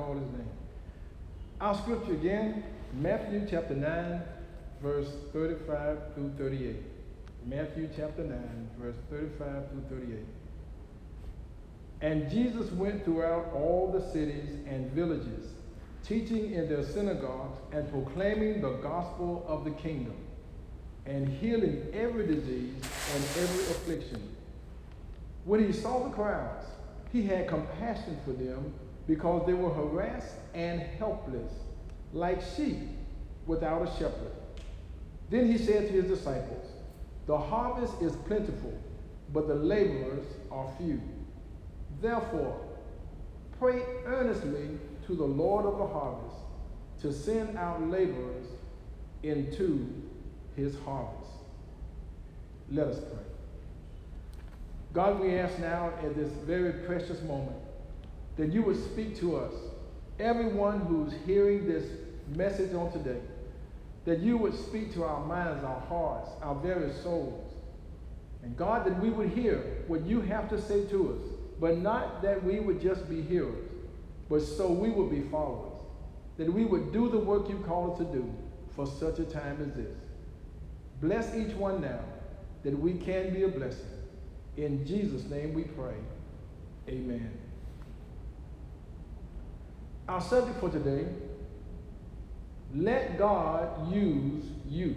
Call his name. Our scripture again, Matthew chapter 9, verse 35 through 38. Matthew chapter 9, verse 35 through 38. And Jesus went throughout all the cities and villages, teaching in their synagogues and proclaiming the gospel of the kingdom, and healing every disease and every affliction. When he saw the crowds, he had compassion for them because they were harassed and helpless, like sheep without a shepherd. Then he said to his disciples, The harvest is plentiful, but the laborers are few. Therefore, pray earnestly to the Lord of the harvest to send out laborers into his harvest. Let us pray. God, we ask now at this very precious moment that you would speak to us, everyone who's hearing this message on today, that you would speak to our minds, our hearts, our very souls. And God, that we would hear what you have to say to us, but not that we would just be hearers, but so we would be followers, that we would do the work you call us to do for such a time as this. Bless each one now, that we can be a blessing. In Jesus' name we pray. Amen. Our subject for today let God use you.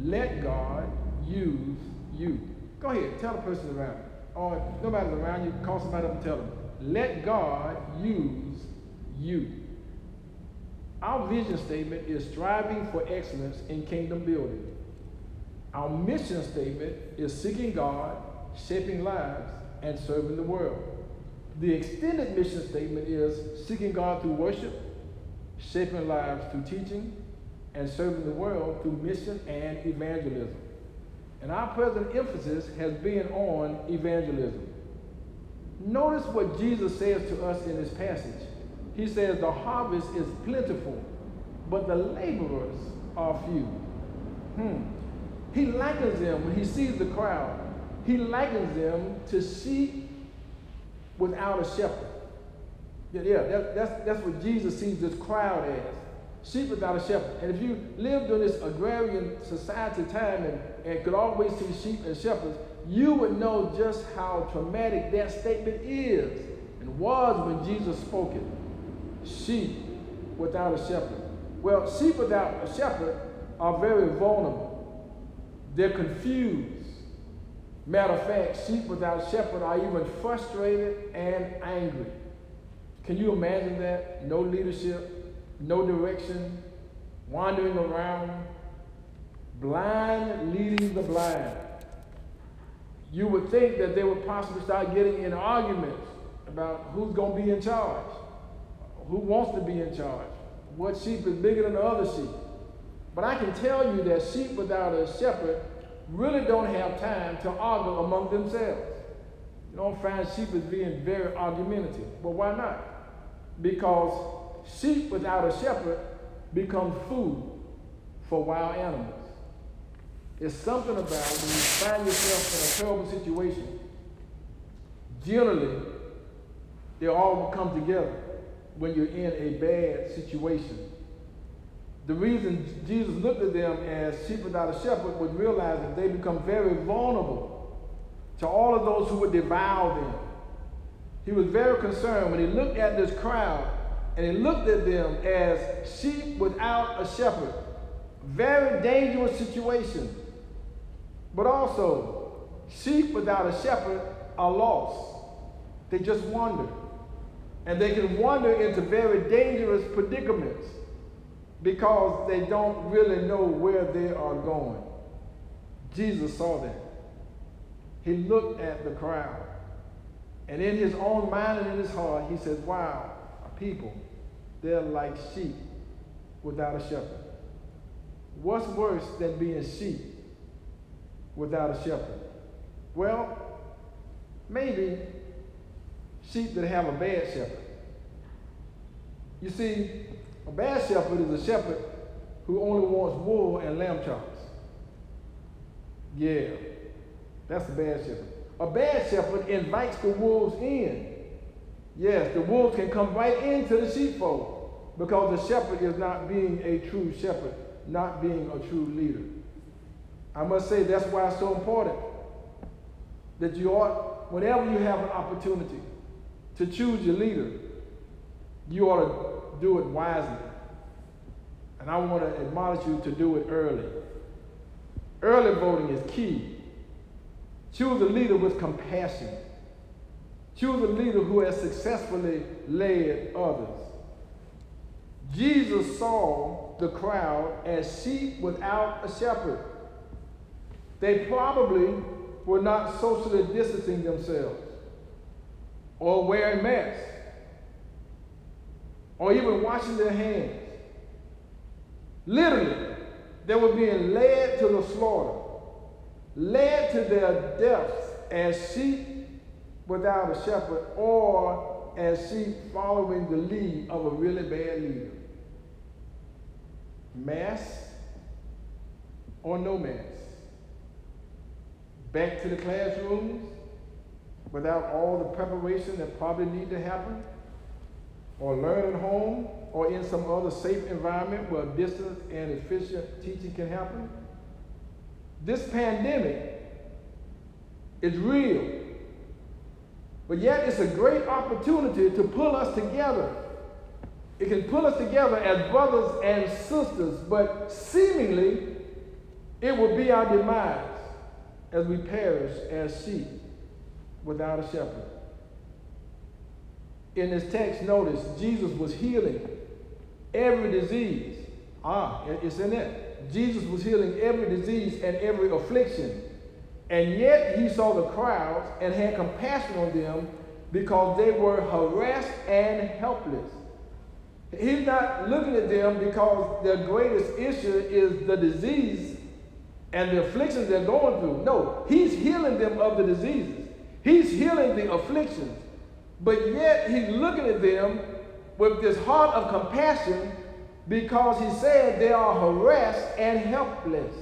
Let God use you. Go ahead, tell the person around. Or if nobody's around you, call somebody up and tell them. Let God use you. Our vision statement is striving for excellence in kingdom building. Our mission statement is seeking God, shaping lives, and serving the world. The extended mission statement is seeking God through worship, shaping lives through teaching, and serving the world through mission and evangelism. And our present emphasis has been on evangelism. Notice what Jesus says to us in this passage. He says, The harvest is plentiful, but the laborers are few. Hmm. He likens them, when he sees the crowd, he likens them to sheep without a shepherd. Yeah, yeah that, that's, that's what Jesus sees this crowd as. Sheep without a shepherd. And if you lived in this agrarian society time and, and could always see sheep and shepherds, you would know just how traumatic that statement is and was when Jesus spoke it. Sheep without a shepherd. Well, sheep without a shepherd are very vulnerable. They're confused. Matter of fact, sheep without shepherd are even frustrated and angry. Can you imagine that? No leadership, no direction, wandering around, blind leading the blind. You would think that they would possibly start getting in arguments about who's going to be in charge, who wants to be in charge, what sheep is bigger than the other sheep. But I can tell you that sheep without a shepherd really don't have time to argue among themselves. You don't find sheep as being very argumentative. But why not? Because sheep without a shepherd become food for wild animals. It's something about when you find yourself in a terrible situation, generally, they all come together when you're in a bad situation. The reason Jesus looked at them as sheep without a shepherd was realize that they become very vulnerable to all of those who would devour them. He was very concerned when he looked at this crowd and he looked at them as sheep without a shepherd. Very dangerous situation. But also, sheep without a shepherd are lost. They just wander. And they can wander into very dangerous predicaments because they don't really know where they are going. Jesus saw that. He looked at the crowd And in his own mind and in his heart, he says, Wow, people, they're like sheep without a shepherd. What's worse than being sheep without a shepherd? Well, maybe sheep that have a bad shepherd. You see, a bad shepherd is a shepherd who only wants wool and lamb chops. Yeah, that's a bad shepherd. A bad shepherd invites the wolves in. Yes, the wolves can come right into the sheepfold because the shepherd is not being a true shepherd, not being a true leader. I must say that's why it's so important that you ought, whenever you have an opportunity to choose your leader, you ought to do it wisely. And I want to admonish you to do it early. Early voting is key. Choose a leader with compassion. Choose a leader who has successfully led others. Jesus saw the crowd as sheep without a shepherd. They probably were not socially distancing themselves or wearing masks or even washing their hands. Literally, they were being led to the slaughter, led to their deaths as sheep without a shepherd or as sheep following the lead of a really bad leader. Mass or no mass. Back to the classrooms without all the preparation that probably need to happen or learn at home or in some other safe environment where distance and efficient teaching can happen. This pandemic is real, but yet it's a great opportunity to pull us together. It can pull us together as brothers and sisters, but seemingly it will be our demise as we perish as sheep without a shepherd in this text, notice Jesus was healing every disease. Ah, it's in it. Jesus was healing every disease and every affliction. And yet he saw the crowds and had compassion on them because they were harassed and helpless. He's not looking at them because their greatest issue is the disease and the afflictions they're going through. No, he's healing them of the diseases. He's healing the afflictions. But yet he's looking at them with this heart of compassion because he said they are harassed and helpless.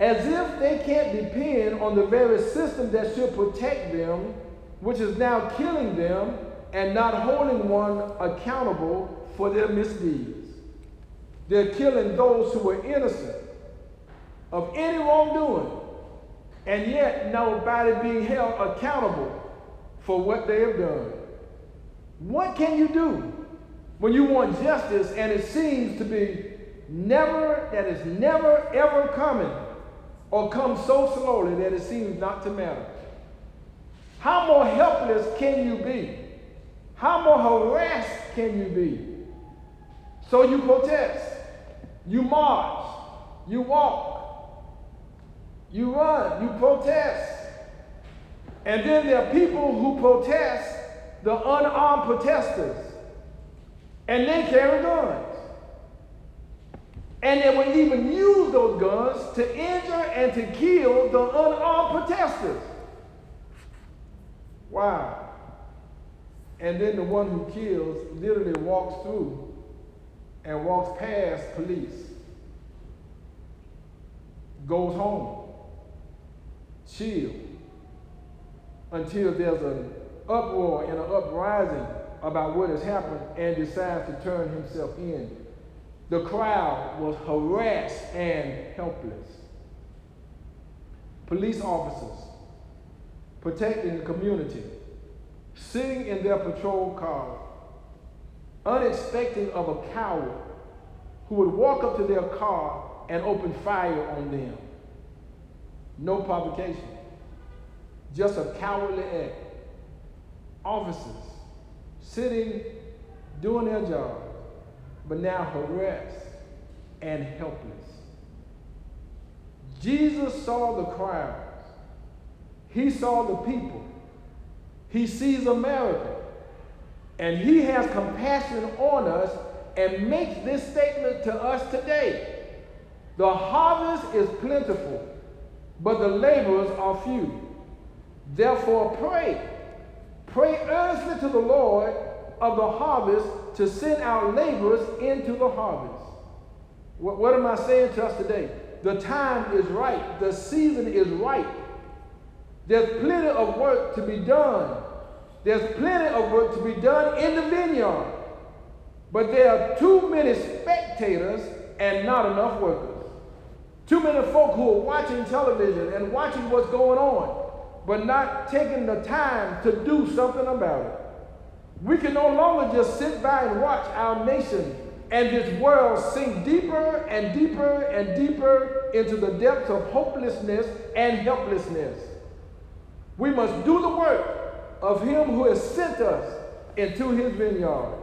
As if they can't depend on the very system that should protect them, which is now killing them and not holding one accountable for their misdeeds. They're killing those who were innocent of any wrongdoing, and yet nobody being held accountable for what they have done. What can you do when you want justice and it seems to be never, that is never ever coming or come so slowly that it seems not to matter? How more helpless can you be? How more harassed can you be? So you protest, you march, you walk, you run, you protest. And then there are people who protest, the unarmed protesters, and they carry guns. And they will even use those guns to injure and to kill the unarmed protesters. Wow. And then the one who kills literally walks through and walks past police, goes home, chill, until there's an uproar and an uprising about what has happened and decides to turn himself in. The crowd was harassed and helpless. Police officers protecting the community, sitting in their patrol car, unexpecting of a coward who would walk up to their car and open fire on them. No provocation just a cowardly act. Officers sitting, doing their job, but now harassed and helpless. Jesus saw the crowds. He saw the people He sees America. And he has compassion on us and makes this statement to us today. The harvest is plentiful, but the laborers are few. Therefore, pray. Pray earnestly to the Lord of the harvest to send out laborers into the harvest. What, what am I saying to us today? The time is right, the season is right. There's plenty of work to be done. There's plenty of work to be done in the vineyard. But there are too many spectators and not enough workers. Too many folk who are watching television and watching what's going on, but not taking the time to do something about it. We can no longer just sit by and watch our nation and this world sink deeper and deeper and deeper into the depths of hopelessness and helplessness. We must do the work of Him who has sent us into His vineyard.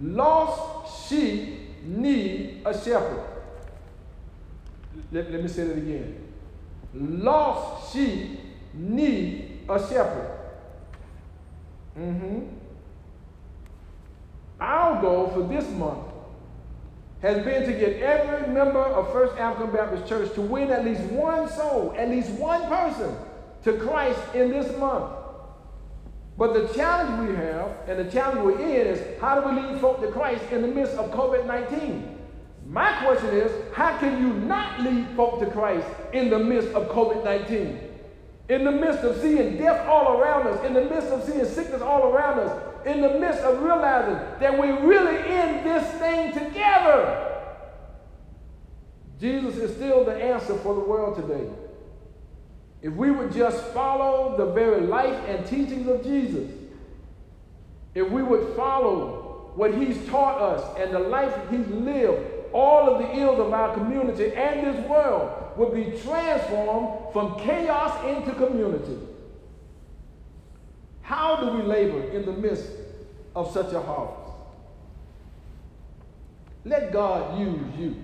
Lost sheep need a shepherd. Let, let me say that again. Lost sheep need a shepherd. Mm-hmm. Our goal for this month has been to get every member of First African Baptist Church to win at least one soul, at least one person to Christ in this month. But the challenge we have and the challenge we're in is how do we lead folk to Christ in the midst of COVID 19? My question is how can you not lead folk to Christ in the midst of COVID 19? In the midst of seeing death all around us, in the midst of seeing sickness all around us, in the midst of realizing that we're really in this thing together. Jesus is still the answer for the world today. If we would just follow the very life and teachings of Jesus, if we would follow what he's taught us and the life he's lived, all of the ills of our community and this world would be transformed from chaos into community. How do we labor in the midst of such a harvest? Let God use you.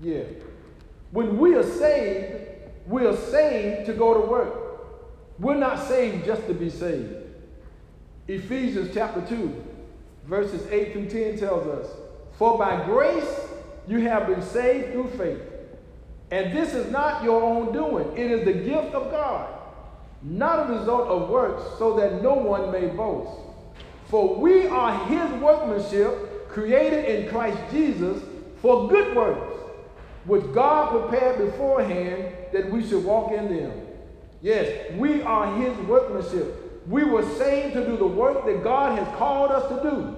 Yeah. When we are saved, we are saved to go to work. We're not saved just to be saved. Ephesians chapter 2, verses 8 through 10 tells us, For by grace you have been saved through faith. And this is not your own doing, it is the gift of God, not a result of works, so that no one may boast. For we are his workmanship, created in Christ Jesus for good works which God prepared beforehand that we should walk in them. Yes, we are his workmanship. We were saved to do the work that God has called us to do.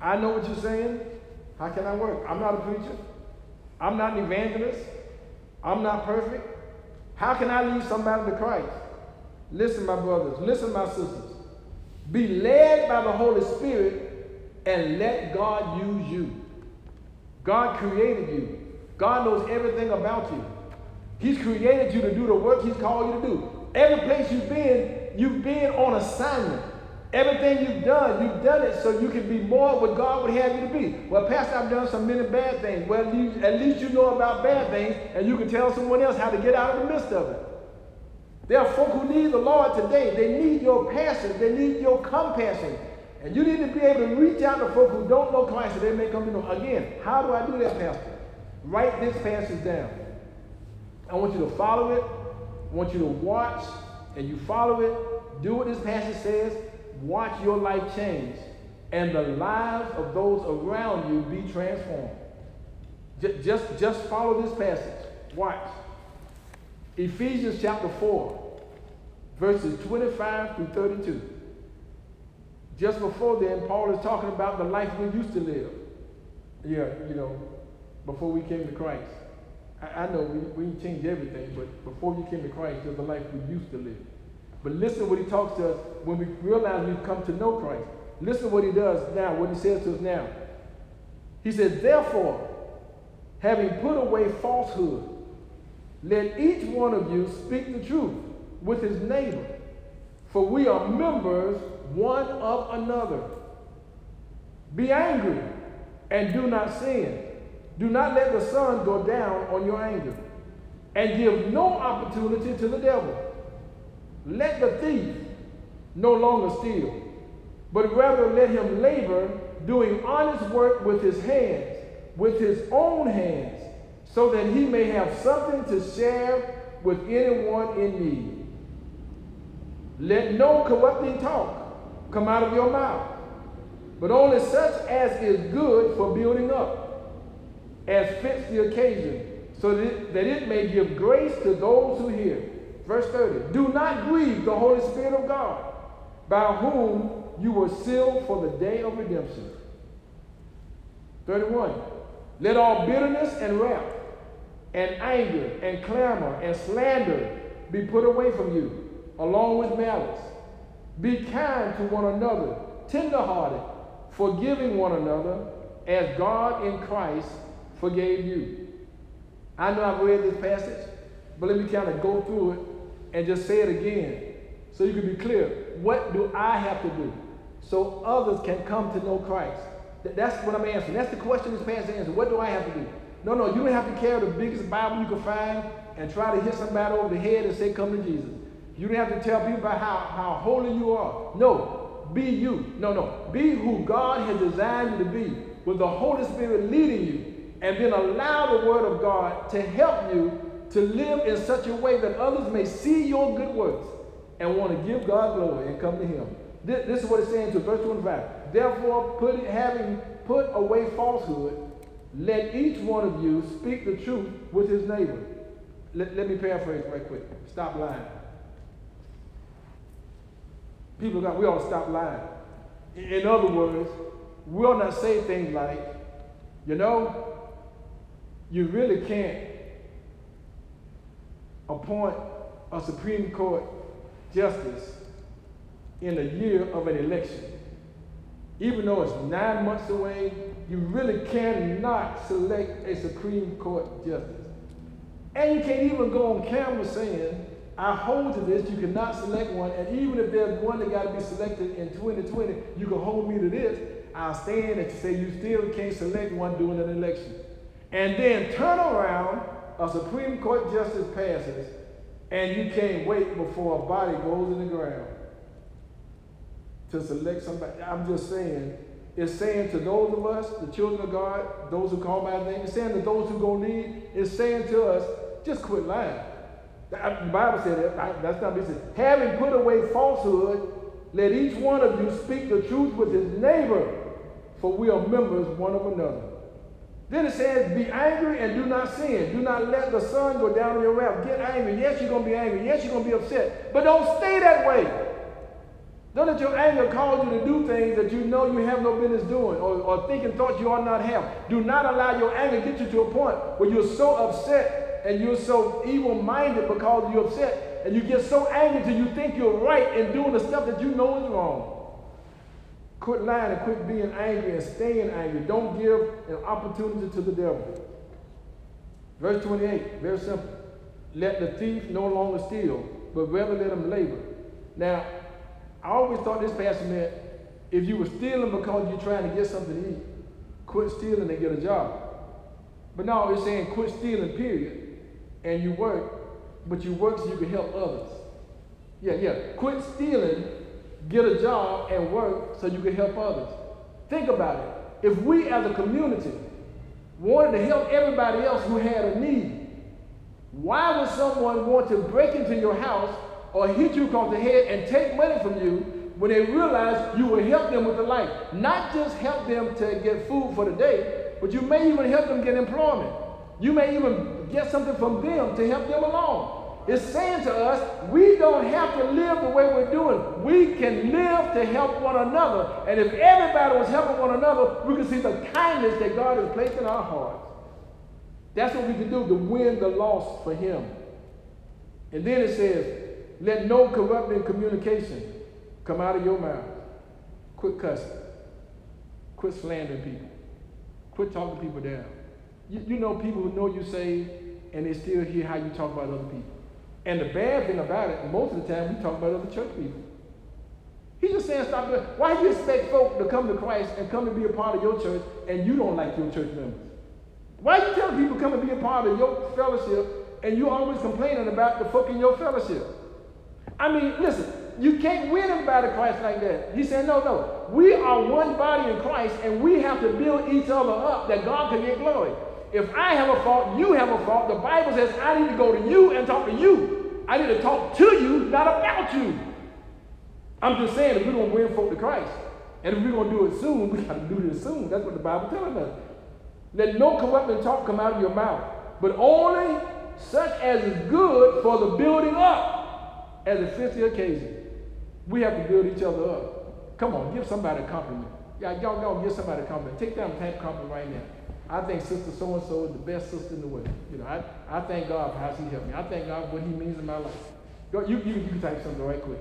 I know what you're saying. How can I work? I'm not a preacher. I'm not an evangelist. I'm not perfect. How can I lead somebody to Christ? Listen, my brothers. Listen, my sisters. Be led by the Holy Spirit and let God use you. God created you. God knows everything about you. He's created you to do the work He's called you to do. Every place you've been, you've been on assignment. Everything you've done, you've done it so you can be more what God would have you to be. Well, Pastor, I've done some many bad things. Well, you, at least you know about bad things, and you can tell someone else how to get out of the midst of it. There are folk who need the Lord today. They need your passion. They need your compassion. And you need to be able to reach out to folk who don't know Christ so they may come to know. Again, how do I do that, Pastor? Write this passage down. I want you to follow it. I want you to watch and you follow it. Do what this passage says. Watch your life change. And the lives of those around you be transformed. Just, just, just follow this passage. Watch. Ephesians chapter 4, verses 25 through 32. Just before then, Paul is talking about the life we used to live. Yeah, you know, before we came to Christ. I, I know we, we change everything, but before you came to Christ, there's the life we used to live. But listen what he talks to us when we realize we've come to know Christ. Listen what he does now, what he says to us now. He says, Therefore, having put away falsehood, let each one of you speak the truth with his neighbor, for we are members one of another. Be angry and do not sin. Do not let the sun go down on your anger, and give no opportunity to the devil. Let the thief no longer steal, but rather let him labor, doing honest work with his hands, with his own hands, so that he may have something to share with anyone in need. Let no corrupting talk come out of your mouth, but only such as is good for building up, as fits the occasion, so that it, may give grace to those who hear. Verse 30 Do not grieve the Holy Spirit of God, by whom you were sealed for the day of redemption. 31 Let all bitterness and wrath, and anger, and clamor, and slander be put away from you, along with malice. Be kind to one another, tenderhearted, forgiving one another, as God in Christ forgave you. I know I've read this passage, but let me kind of go through it and just say it again so you can be clear. What do I have to do so others can come to know Christ? That's what I'm answering. That's the question this passage answers. What do I have to do? No, no, you don't have to carry the biggest Bible you can find and try to hit somebody over the head and say, Come to Jesus. You don't have to tell people about how, how holy you are. No, be you. No, no. Be who God has designed you to be with the Holy Spirit leading you. And then allow the Word of God to help you to live in such a way that others may see your good works and want to give God glory and come to Him. This, this is what it's saying to verse 25. Therefore, put it, having put away falsehood, let each one of you speak the truth with his neighbor. Let, let me paraphrase right quick. Stop lying. People got, we ought to stop lying. In other words, we ought not say things like, you know, you really can't appoint a Supreme Court justice in a year of an election. Even though it's nine months away, you really cannot select a Supreme Court justice. And you can't even go on camera saying, I hold to this, you cannot select one, and even if there's one that got to be selected in 2020, you can hold me to this. I'll stand and say you still can't select one during an election. And then turn around, a Supreme Court justice passes, and you can't wait before a body goes in the ground to select somebody. I'm just saying, it's saying to those of us, the children of God, those who call my name, it's saying to those who go need, it's saying to us, just quit lying. The Bible said that. That's not me saying. Having put away falsehood, let each one of you speak the truth with his neighbor, for we are members one of another. Then it says, Be angry and do not sin. Do not let the sun go down on your wrath. Get angry. Yes, you're going to be angry. Yes, you're going to be upset. But don't stay that way. Don't let your anger cause you to do things that you know you have no business doing or, or thinking thoughts you ought not have. Do not allow your anger to get you to a point where you're so upset and you're so evil minded because you're upset and you get so angry till you think you're right in doing the stuff that you know is wrong. Quit lying and quit being angry and staying angry. Don't give an opportunity to the devil. Verse 28, very simple. Let the thief no longer steal, but rather let him labor. Now, I always thought this passage meant if you were stealing because you're trying to get something to eat, quit stealing and get a job. But now it's saying quit stealing, period. And you work, but you work so you can help others. Yeah, yeah. Quit stealing, get a job, and work so you can help others. Think about it. If we as a community wanted to help everybody else who had a need, why would someone want to break into your house or hit you across the head and take money from you when they realize you will help them with the life. Not just help them to get food for the day, but you may even help them get employment. You may even get something from them to help them along. It's saying to us, we don't have to live the way we're doing. We can live to help one another. And if everybody was helping one another, we can see the kindness that God has placed in our hearts. That's what we can do to win the lost for Him. And then it says, let no corrupting communication come out of your mouth. Quit cussing. Quit slandering people. Quit talking people down. You, you know people who know you say and they still hear how you talk about other people. And the bad thing about it, most of the time we talk about other church people. He's just saying, stop doing Why do you expect folk to come to Christ and come to be a part of your church and you don't like your church members? Why are you telling people come and be a part of your fellowship and you always complaining about the folk in your fellowship? I mean, listen, you can't win in the Christ like that. He said, no, no. We are one body in Christ, and we have to build each other up that God can get glory. If I have a fault, you have a fault. The Bible says I need to go to you and talk to you. I need to talk to you, not about you. I'm just saying, if we're going to win folk to Christ, and if we're going to do it soon, we got to do this soon. That's what the Bible telling us. Let no corrupting talk come out of your mouth, but only such as is good for the building up as a fifth occasion. We have to build each other up. Come on, give somebody a compliment. Yeah, y'all, y'all give somebody a compliment. Take them a compliment right now. I think Sister So and so is the best sister in the world. You know, I, I thank God for how she helped me. I thank God for what He means in my life. You, you, you can type something right quick.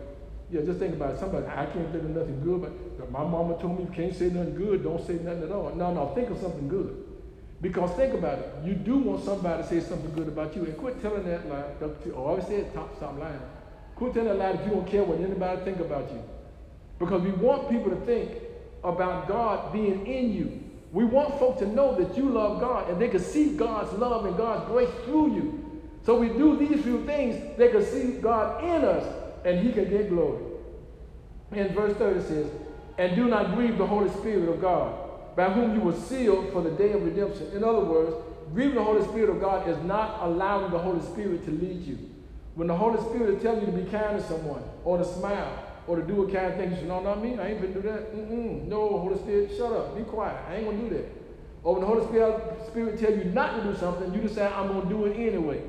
Yeah, just think about it. Somebody, I can't think of nothing good, but my mama told me you can't say nothing good, don't say nothing at all. No, no, think of something good. Because think about it. You do want somebody to say something good about you. And quit telling that lie. I always say top, stop lying. Quit telling that lie if you don't care what anybody think about you. Because we want people to think about God being in you. We want folk to know that you love God and they can see God's love and God's grace through you. So we do these few things, they can see God in us and he can get glory. In verse 30 says, And do not grieve the Holy Spirit of God, by whom you were sealed for the day of redemption. In other words, grieving the Holy Spirit of God is not allowing the Holy Spirit to lead you. When the Holy Spirit tells you to be kind to someone, or to smile, or to do a kind of thing, you no, not me, I ain't gonna do that. Mm-mm. No, Holy Spirit, shut up, be quiet, I ain't gonna do that. Or when the Holy Spirit, Spirit tells you not to do something, you decide, I'm gonna do it anyway.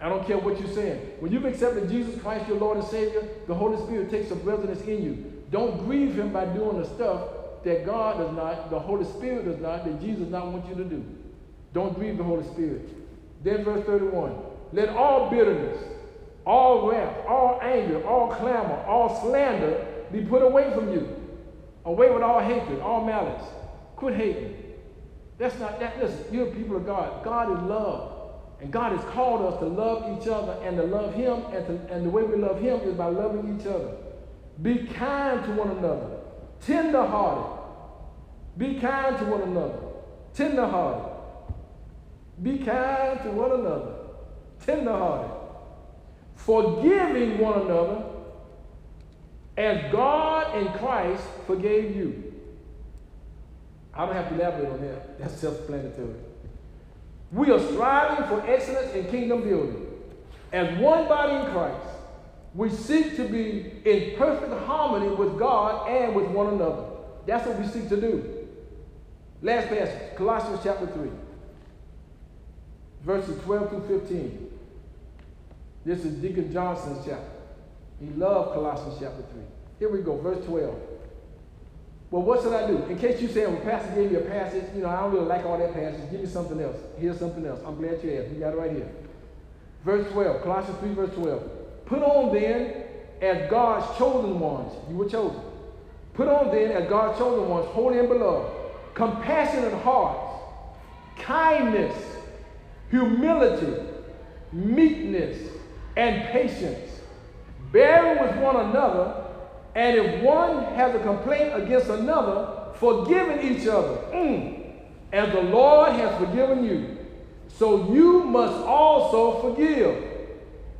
I don't care what you're saying. When you've accepted Jesus Christ, your Lord and Savior, the Holy Spirit takes up residence in you. Don't grieve him by doing the stuff that God does not, the Holy Spirit does not, that Jesus does not want you to do. Don't grieve the Holy Spirit. Then verse 31. Let all bitterness, all wrath, all anger, all clamor, all slander be put away from you. Away with all hatred, all malice. Quit hating. That's not that. Listen, you're people of God. God is love. And God has called us to love each other and to love Him, and, to, and the way we love Him is by loving each other. Be kind to one another, tender-hearted. Be kind to one another, tender-hearted. Be kind to one another, tender-hearted. Forgiving one another as God and Christ forgave you. I don't have to elaborate on that. That's self-explanatory. We are striving for excellence in kingdom building. As one body in Christ, we seek to be in perfect harmony with God and with one another. That's what we seek to do. Last passage, Colossians chapter 3, verses 12 through 15. This is Deacon Johnson's chapter. He loved Colossians chapter 3. Here we go, verse 12. Well, what should I do? In case you say, well, Pastor gave you a passage, you know, I don't really like all that passage. Give me something else. Here's something else. I'm glad you asked. You got it right here. Verse 12, Colossians 3, verse 12. Put on then as God's chosen ones. You were chosen. Put on then as God's chosen ones, holy and beloved, compassionate hearts, kindness, humility, meekness, and patience, bearing with one another and if one has a complaint against another, forgiving each other, mm, as the Lord has forgiven you. So you must also forgive.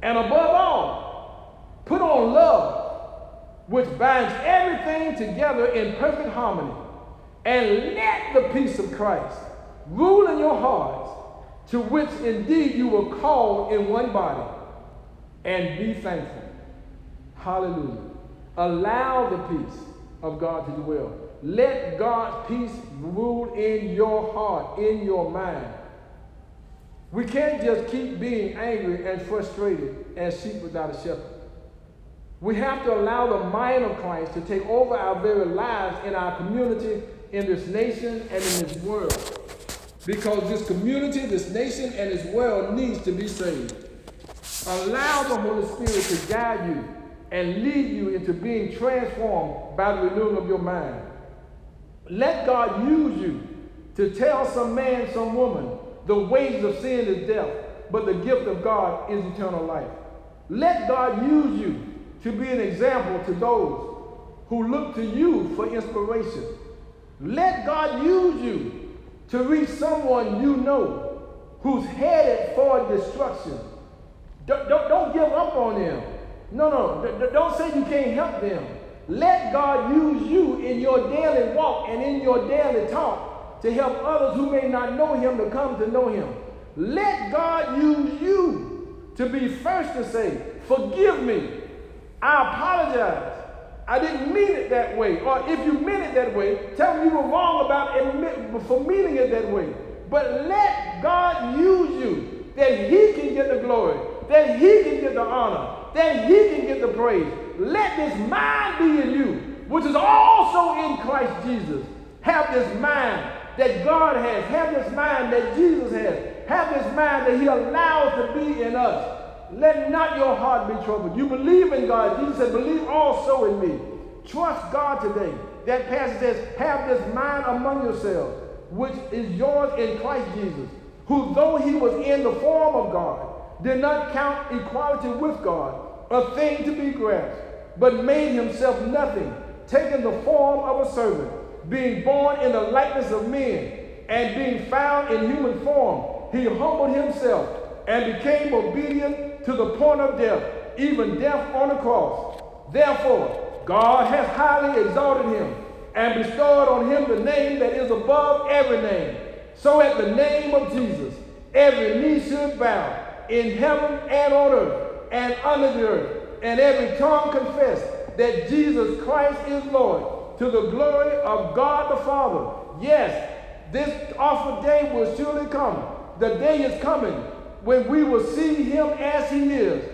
And above all, put on love, which binds everything together in perfect harmony. And let the peace of Christ rule in your hearts, to which indeed you were called in one body. And be thankful. Hallelujah. Allow the peace of God to dwell. Let God's peace rule in your heart, in your mind. We can't just keep being angry and frustrated as sheep without a shepherd. We have to allow the mind of Christ to take over our very lives in our community, in this nation, and in this world. Because this community, this nation, and this world needs to be saved. Allow the Holy Spirit to guide you and lead you into being transformed by the renewing of your mind. Let God use you to tell some man, some woman, the wages of sin is death, but the gift of God is eternal life. Let God use you to be an example to those who look to you for inspiration. Let God use you to reach someone you know who's headed for destruction. Don't, don't, don't give up on them. No, no, don't say you can't help them. Let God use you in your daily walk and in your daily talk to help others who may not know Him to come to know Him. Let God use you to be first to say, Forgive me. I apologize. I didn't mean it that way. Or if you meant it that way, tell me you were wrong about it for meaning it that way. But let God use you that He can get the glory, that He can get the honor, that He can get the praise. Let this mind be in you, which is also in Christ Jesus. Have this mind that God has. Have this mind that Jesus has. Have this mind that He allows to be in us. Let not your heart be troubled. You believe in God. Jesus said, believe also in me. Trust God today. That passage says, have this mind among yourselves, which is yours in Christ Jesus, who though he was in the form of God, did not count equality with God a thing to be grasped, but made himself nothing, taking the form of a servant, being born in the likeness of men, and being found in human form, he humbled himself and became obedient to the point of death, even death on the cross. Therefore, God has highly exalted him and bestowed on him the name that is above every name. So at the name of Jesus, every knee should bow in heaven and on earth and under the earth, and every tongue confess that Jesus Christ is Lord, to the glory of God the Father. Yes, this awful day will surely come. The day is coming when we will see him as he is.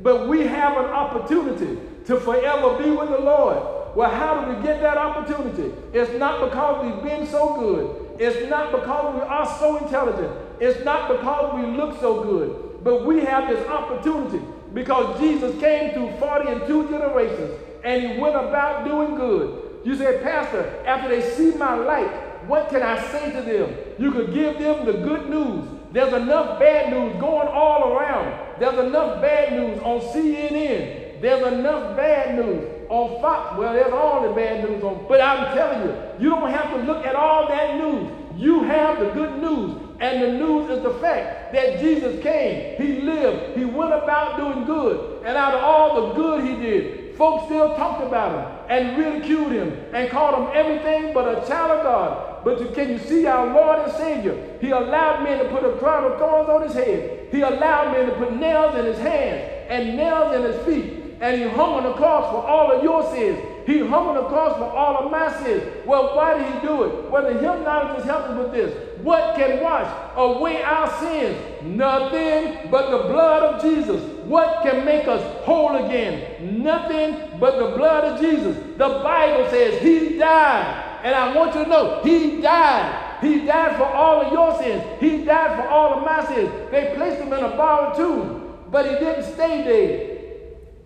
But we have an opportunity to forever be with the Lord. Well, how do we get that opportunity? It's not because we've been so good. It's not because we are so intelligent. It's not because we look so good. But we have this opportunity because Jesus came through 40 and two generations and he went about doing good. You say, Pastor, after they see my light, what can I say to them? You could give them the good news. There's enough bad news going all around. There's enough bad news on CNN. There's enough bad news on Fox. Well, there's all the bad news on. But I'm telling you, you don't have to look at all that news. You have the good news. And the news is the fact that Jesus came, he lived, he went about doing good. And out of all the good he did, folks still talked about him and ridiculed him and called him everything but a child of God. But can you see our Lord and Savior? He allowed men to put a crown of thorns on his head. He allowed men to put nails in his hands and nails in his feet. And he hung on the cross for all of your sins. He hung on the cross for all of my sins. Well, why did he do it? Well, the hymnologist is helping with this. What can wash away our sins? Nothing but the blood of Jesus. What can make us whole again? Nothing but the blood of Jesus. The Bible says he died. And I want you to know, he died. He died for all of your sins. He died for all of my sins. They placed him in a borrowed tomb, but he didn't stay dead.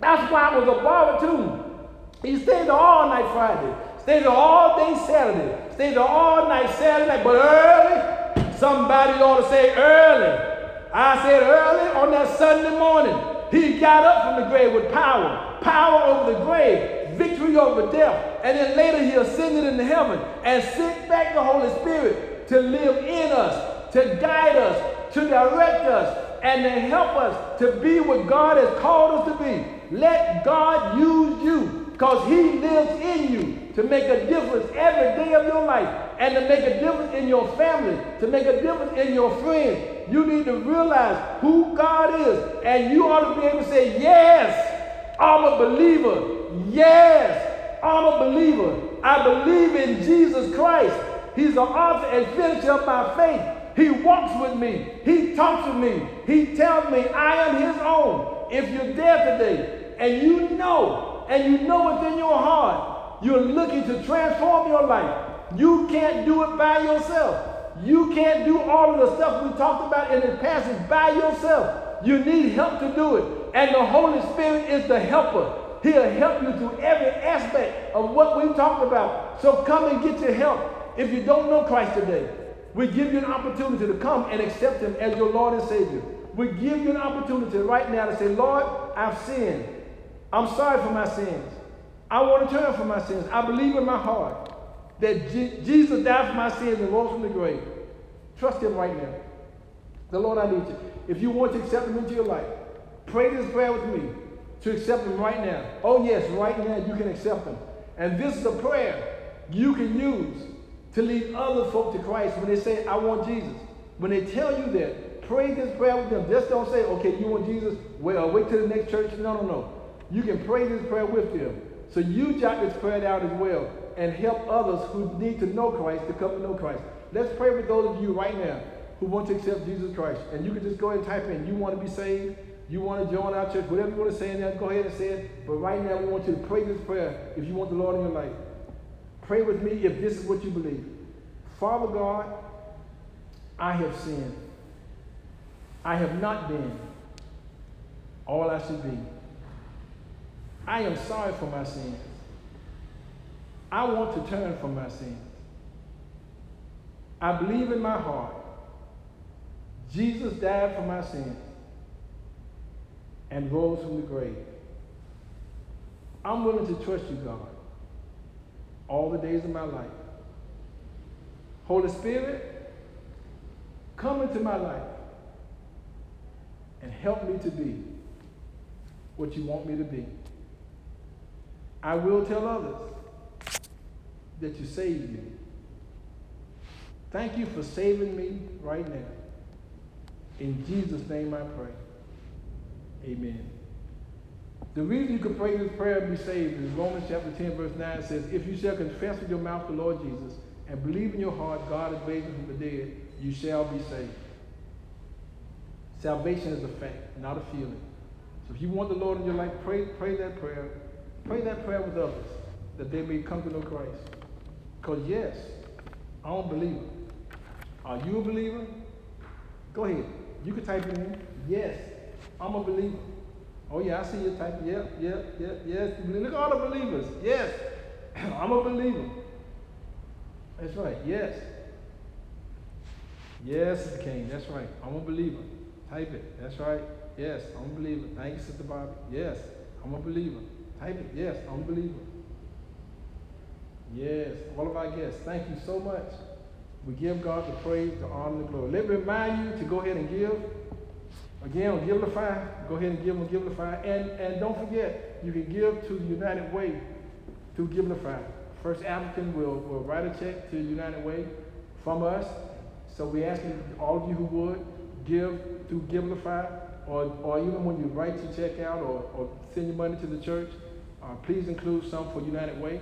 That's why it was a borrowed tomb. He stayed all night Friday, stayed all day Saturday, stayed all night Saturday, but early, somebody ought to say early. I said early on that Sunday morning, he got up from the grave with power, power over the grave, victory over death. And then later he ascended into heaven and sent back the Holy Spirit to live in us, to guide us, to direct us, and to help us to be what God has called us to be. Let God use you because he lives in you to make a difference every day of your life and to make a difference in your family, to make a difference in your friends. You need to realize who God is. And you ought to be able to say, Yes, I'm a believer. Yes, I'm a believer. I believe in Jesus Christ. He's the author and finisher of my faith. He walks with me. He talks with me. He tells me I am his own. If you're there today and you know and you know within your heart you're looking to transform your life, you can't do it by yourself. You can't do all of the stuff we talked about in the passage by yourself. You need help to do it. And the Holy Spirit is the helper. He'll help you through every aspect of what we talked about. So come and get your help. If you don't know Christ today, we give you an opportunity to come and accept Him as your Lord and Savior. We give you an opportunity right now to say, Lord, I've sinned. I'm sorry for my sins. I want to turn from my sins. I believe in my heart that Je- Jesus died for my sins and rose from the grave. Trust Him right now. The Lord, I need you. If you want to accept Him into your life, pray this prayer with me. to accept Him right now. Oh, yes, right now you can accept Him. And this is a prayer you can use to lead other folk to Christ when they say, I want Jesus. When they tell you that, pray this prayer with them. Just don't say, okay, you want Jesus? Well, wait till the next church. No, no, no. You can pray this prayer with them. So you jot this prayer down as well and help others who need to know Christ to come to know Christ. Let's pray with those of you right now who want to accept Jesus Christ. And you can just go ahead and type in, you want to be saved, you want to join our church, whatever you want to say in there, go ahead and say it. But right now, we want you to pray this prayer if you want the Lord in your life. Pray with me if this is what you believe. Father God, I have sinned. I have not been all I should be. I am sorry for my sins. I want to turn from my sins. I believe in my heart Jesus died for my sins and rose from the grave. I'm willing to trust you, God, all the days of my life. Holy Spirit, come into my life and help me to be what you want me to be. I will tell others that you saved me. Thank you for saving me right now. In Jesus' name I pray. Amen. The reason you can pray this prayer and be saved is Romans chapter 10, verse 9 says, If you shall confess with your mouth the Lord Jesus and believe in your heart God is raised from the dead, you shall be saved. Salvation is a fact, not a feeling. So if you want the Lord in your life, pray, pray that prayer. Pray that prayer with others that they may come to know Christ. Because yes, I'm a believer. Are you a believer? Go ahead. You can type it in. Yes, I'm a believer. Oh yeah, I see you type. Yep, yep, yep, yes. Look at all the believers. Yes, I'm a believer. That's right. Yes. Yes, the King. That's right. I'm a believer. Type it. That's right. Yes, I'm a believer. Thank you, Sister Bobby. Yes, I'm a believer. Type it. Yes, I'm a believer. Yes, all of our guests. Thank you so much. We give God the praise, the honor, the glory. Let me remind you to go ahead and give. Again, on Givelify, go ahead and give on Givelify. And, and don't forget, you can give to the United Way through Givelify. First African will, will write a check to United Way from us. So we ask you, all of you who would, give through Givelify, or, or even when you write your check out or, or send your money to the church, uh, please include some for United Way.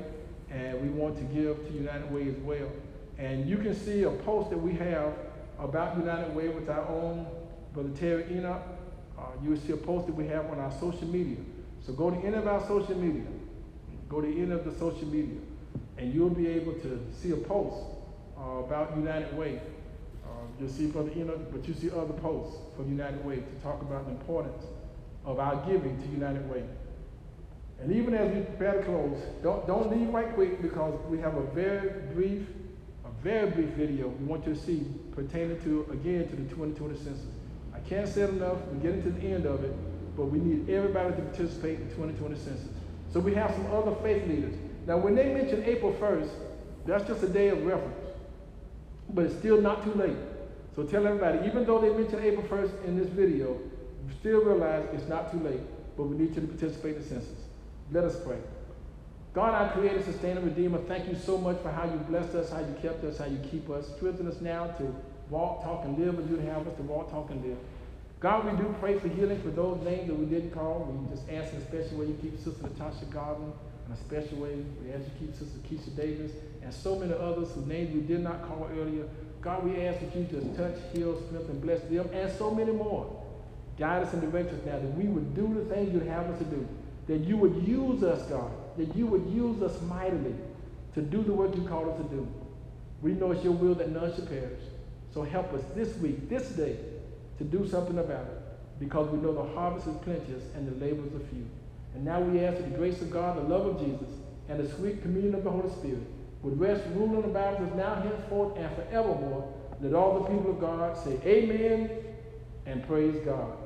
And we want to give to United Way as well. And you can see a post that we have about United Way with our own Brother Terry Enoch. Uh, you will see a post that we have on our social media. So go to any of our social media. Go to any of the social media. And you'll be able to see a post uh, about United Way. Uh, you'll see Brother Enoch, but you see other posts from United Way to talk about the importance of our giving to United Way. And even as we prepare to close, don't, don't leave right quick because we have a very brief a very brief video we want you to see pertaining to, again, to the 2020 census. I can't say it enough. We're getting to the end of it, but we need everybody to participate in the 2020 census. So we have some other faith leaders. Now, when they mention April 1st, that's just a day of reference, but it's still not too late. So tell everybody, even though they mention April 1st in this video, still realize it's not too late, but we need you to participate in the census. Let us pray. God, our creator, sustainer, redeemer, thank you so much for how you blessed us, how you kept us, how you keep us. Strengthen us now to walk, talk, and live as you have us to walk, talk, and live. God, we do pray for healing for those names that we didn't call. We just ask in a special way you keep Sister Natasha Garden in a special way. We ask you keep Sister Keisha Davis and so many others whose names we did not call earlier. God, we ask that you just touch, heal, strengthen, bless them, and so many more. Guide us and direct us now that we would do the things you have us to do. That you would use us, God, that you would use us mightily to do the work you called us to do. We know it's your will that none should perish. So help us this week, this day, to do something about it because we know the harvest is plenteous and the labors are few. And now we ask that the grace of God, the love of Jesus, and the sweet communion of the Holy Spirit would rest, rule, and abide with us now, henceforth, and forevermore. Let all the people of God say amen and praise God.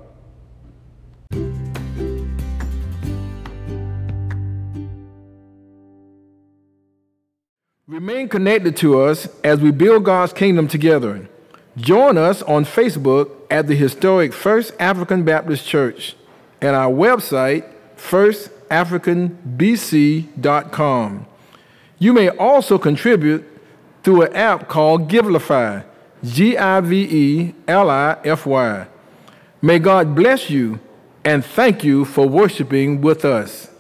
Remain connected to us as we build God's kingdom together. Join us on Facebook at the historic First African Baptist Church and our website, firstafricanbc.com. You may also contribute through an app called Givelify, G I V E L I F Y. May God bless you and thank you for worshiping with us.